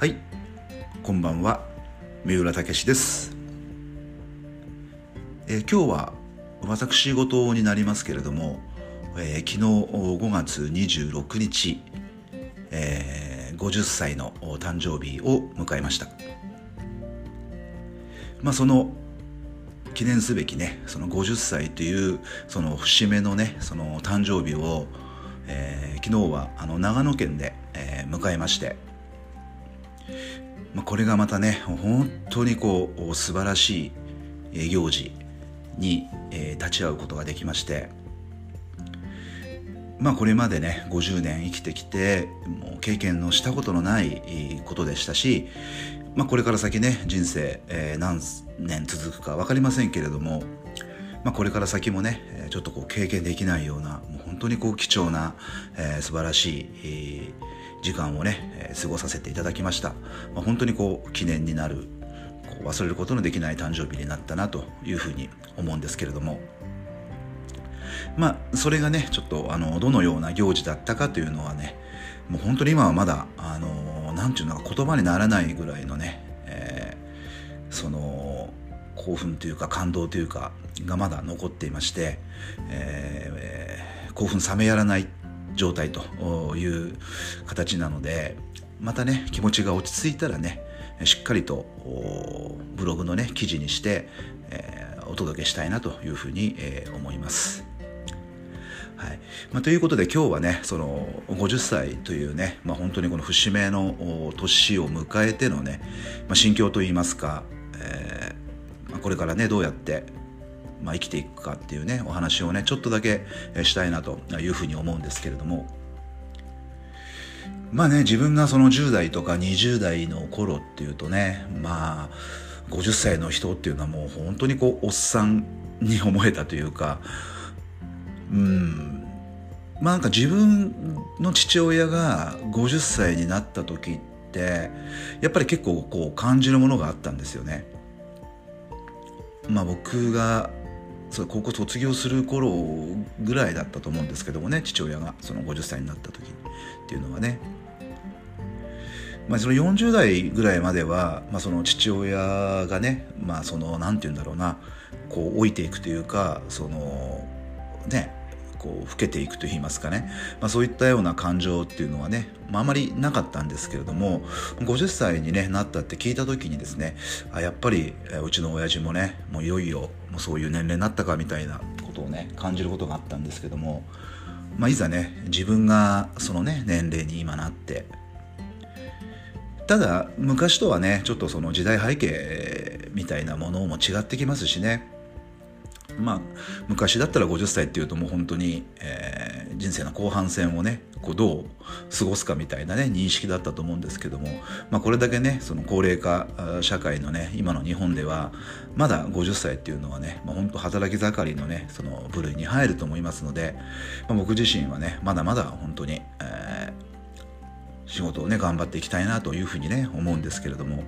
はい。こんばんは。三浦武です、えー、今日は私事になりますけれども、えー、昨日5月26日、えー、50歳の誕生日を迎えました。まあその記念すべきねその50歳というその節目のねその誕生日を、えー、昨日はあの長野県で、えー、迎えましてまあ、これがまたね本当にこう素晴らしい行事に、えー、立ち会うことができましてまあこれまでね50年生きてきてもう経験のしたことのないことでしたし、まあ、これから先ね人生、えー、何年続くか分かりませんけれども、まあ、これから先もねちょっとこう経験できないようなもう本当にこう貴重な、えー、素晴らしい、えー時間をね、え、過ごさせていただきました、まあ、本当にこう記念になるこう忘れることのできない誕生日になったなというふうに思うんですけれども。まあそれがねちょっとあのどのような行事だったかというのはねもう本当に今はまだあのなんていうのか言葉にならないぐらいのね、えー、その興奮というか感動というかがまだ残っていまして、えー、興奮冷めやらない状態という形なのでまたね気持ちが落ち着いたらねしっかりとブログのね記事にして、えー、お届けしたいなというふうに、えー、思います。はいまあ、ということで今日はねその50歳というね、まあ、本当にこの節目の年を迎えてのね、まあ、心境といいますか、えーまあ、これからねどうやってまあ、生きていくかっていうねお話をねちょっとだけしたいなというふうに思うんですけれどもまあね自分がその10代とか20代の頃っていうとねまあ50歳の人っていうのはもう本当にこうおっさんに思えたというかうんまあなんか自分の父親が50歳になった時ってやっぱり結構こう感じるものがあったんですよね。まあ僕がそう高校卒業する頃ぐらいだったと思うんですけどもね父親がその50歳になった時っていうのはね。まあ、その40代ぐらいまでは、まあ、その父親がねまあその何て言うんだろうなこう老いていくというかそのねこう老けていくと言いますかね、まあ、そういったような感情っていうのはね、まあ、あまりなかったんですけれども50歳に、ね、なったって聞いた時にですねあやっぱりうちの親父もねもういよいよもうそういう年齢になったかみたいなことをね感じることがあったんですけども、まあ、いざね自分がそのね年齢に今なってただ昔とはねちょっとその時代背景みたいなものも違ってきますしね。まあ昔だったら50歳っていうともう本当に、えー、人生の後半戦をねこうどう過ごすかみたいなね認識だったと思うんですけども、まあ、これだけねその高齢化社会のね今の日本ではまだ50歳っていうのはね、まあ、本当働き盛りのねその部類に入ると思いますので、まあ、僕自身はねまだまだ本当に、えー、仕事をね頑張っていきたいなというふうにね思うんですけれども。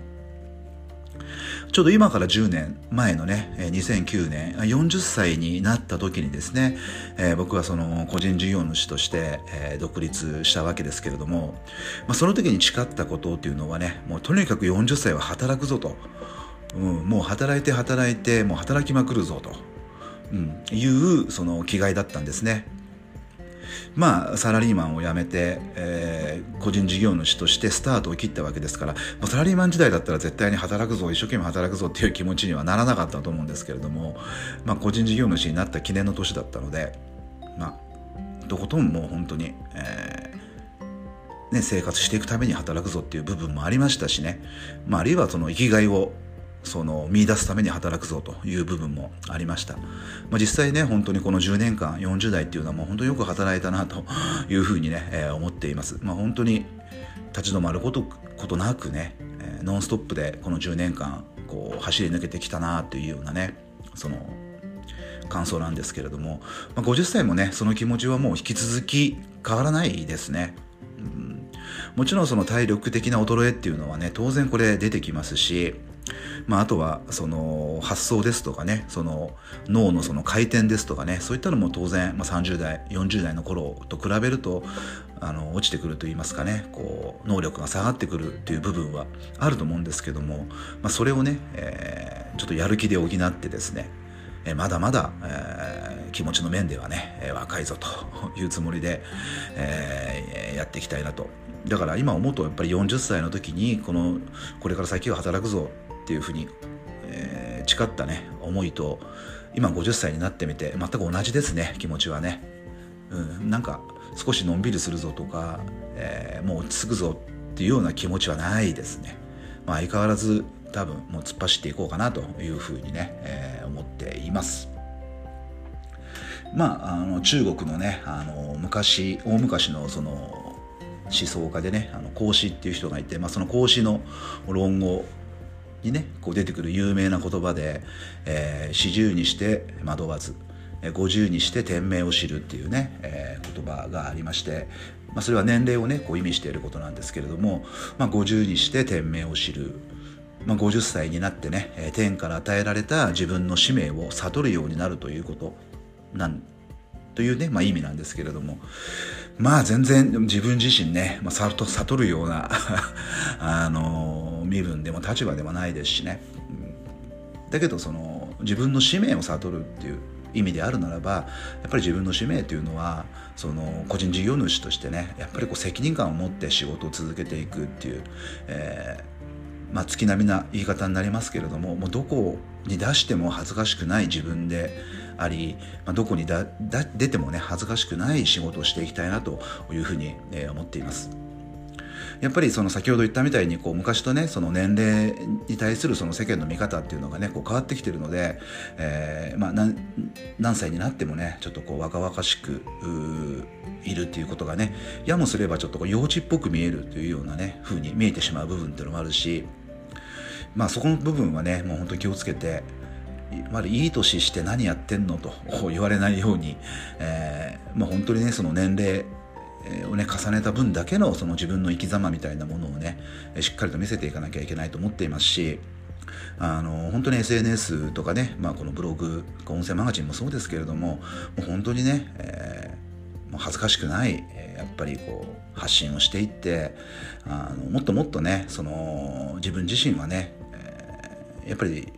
ちょうど今から10年前のね、2009年、40歳になった時にですね、えー、僕はその個人事業主として、えー、独立したわけですけれども、まあ、その時に誓ったことっていうのはね、もうとにかく40歳は働くぞと。うん、もう働いて働いて、もう働きまくるぞと、うん、いうその気概だったんですね。まあサラリーマンを辞めて、えー、個人事業主としてスタートを切ったわけですからもうサラリーマン時代だったら絶対に働くぞ一生懸命働くぞっていう気持ちにはならなかったと思うんですけれども、まあ、個人事業主になった記念の年だったのでまあとことんもう本当に、えーね、生活していくために働くぞっていう部分もありましたしね、まあ、あるいはその生きがいをその見出すために働くぞという部分もありました、まあ、実際ね本当にこの10年間40代っていうのはもう本当によく働いたなと いうふうにね、えー、思っています、まあ、本当に立ち止まることことなくね、えー、ノンストップでこの10年間こう走り抜けてきたなというようなねその感想なんですけれども、まあ、50歳もねその気持ちはもう引き続き変わらないですね、うん、もちろんその体力的な衰えっていうのはね当然これ出てきますしまあ、あとはその発想ですとかねその脳のその回転ですとかねそういったのも当然、まあ、30代40代の頃と比べるとあの落ちてくると言いますかねこう能力が下がってくるっていう部分はあると思うんですけども、まあ、それをね、えー、ちょっとやる気で補ってですねまだまだ、えー、気持ちの面ではね、若いぞというつもりで、えー、やっていきたいなと。だから今思うとやっぱり40歳の時にこのこれから先は働くぞっていうふうに、えー、誓ったね思いと今50歳になってみて全く同じですね気持ちはね、うん、なんか少しのんびりするぞとか、えー、もう落ち着くぞっていうような気持ちはないですね、まあ、相変わらず多分もう突っ走っていこうかなというふうにね、えー、思っています。まあ、あの中国のねあの昔大昔のその思想家でねあの孔子っていう人がいて、まあ、その孔子の論語にねこう出てくる有名な言葉で「えー、にして惑わず」五十にして天命を知るっていうね、えー、言葉がありまして、まあ、それは年齢をねこう意味していることなんですけれども、まあ、50にして天命を知る、まあ、50歳になってね天から与えられた自分の使命を悟るようになるということなんというね、まあ、意味なんですけれどもまあ全然自分自身ね、まあ、悟るような あの身分でも立場でもないですしね、うん、だけどその自分の使命を悟るっていう意味であるならばやっぱり自分の使命というのはその個人事業主としてねやっぱりこう責任感を持って仕事を続けていくっていう、えー、まあ、月並みな言い方になりますけれどももうどこに出しても恥ずかしくない自分であり、ま、どこに出てもね恥ずかしくない仕事をしていきたいなというふうに、え思っています。やっぱりその先ほど言ったみたいにこう昔とねその年齢に対するその世間の見方っていうのがねこう変わってきてるので、えー、まあ何何歳になってもねちょっとこう若々しくいるっていうことがねやもすればちょっとこう幼稚っぽく見えるというようなね風に見えてしまう部分っていうのもあるしまあそこの部分はねもう本当に気をつけてまだいい年して何やってんのと言われないように、えーまあ、本当にねその年齢をね重ねた分だけのその自分の生き様みたいなものをねしっかりと見せていかなきゃいけないと思っていますしあの本当に SNS とかね、まあ、このブログ音声マガジンもそうですけれどももう本当にね、えー、もう恥ずかしくない、えー、やっぱりこう発信をしていってあのもっともっとねその自分自身はね、えー、やっぱり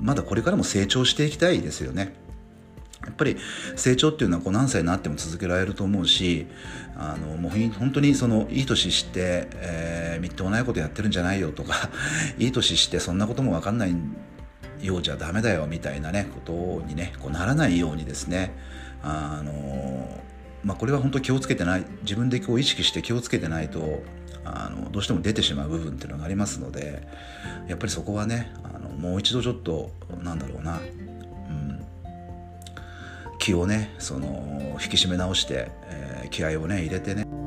まだこれからも成長していきたいですよね。やっぱり成長っていうのはこう何歳になっても続けられると思うしあのもう本当にそのいい年して、えー、みっともないことやってるんじゃないよとか いい年してそんなことも分かんないようじゃダメだよみたいなねことにねこうならないようにですねあのまあ、これは本当気をつけてない自分でこう意識して気をつけてないとあのどうしても出てしまう部分っていうのがありますのでやっぱりそこはねあのもう一度ちょっとなんだろうな、気をねその引き締め直して、えー、気合をね入れてね。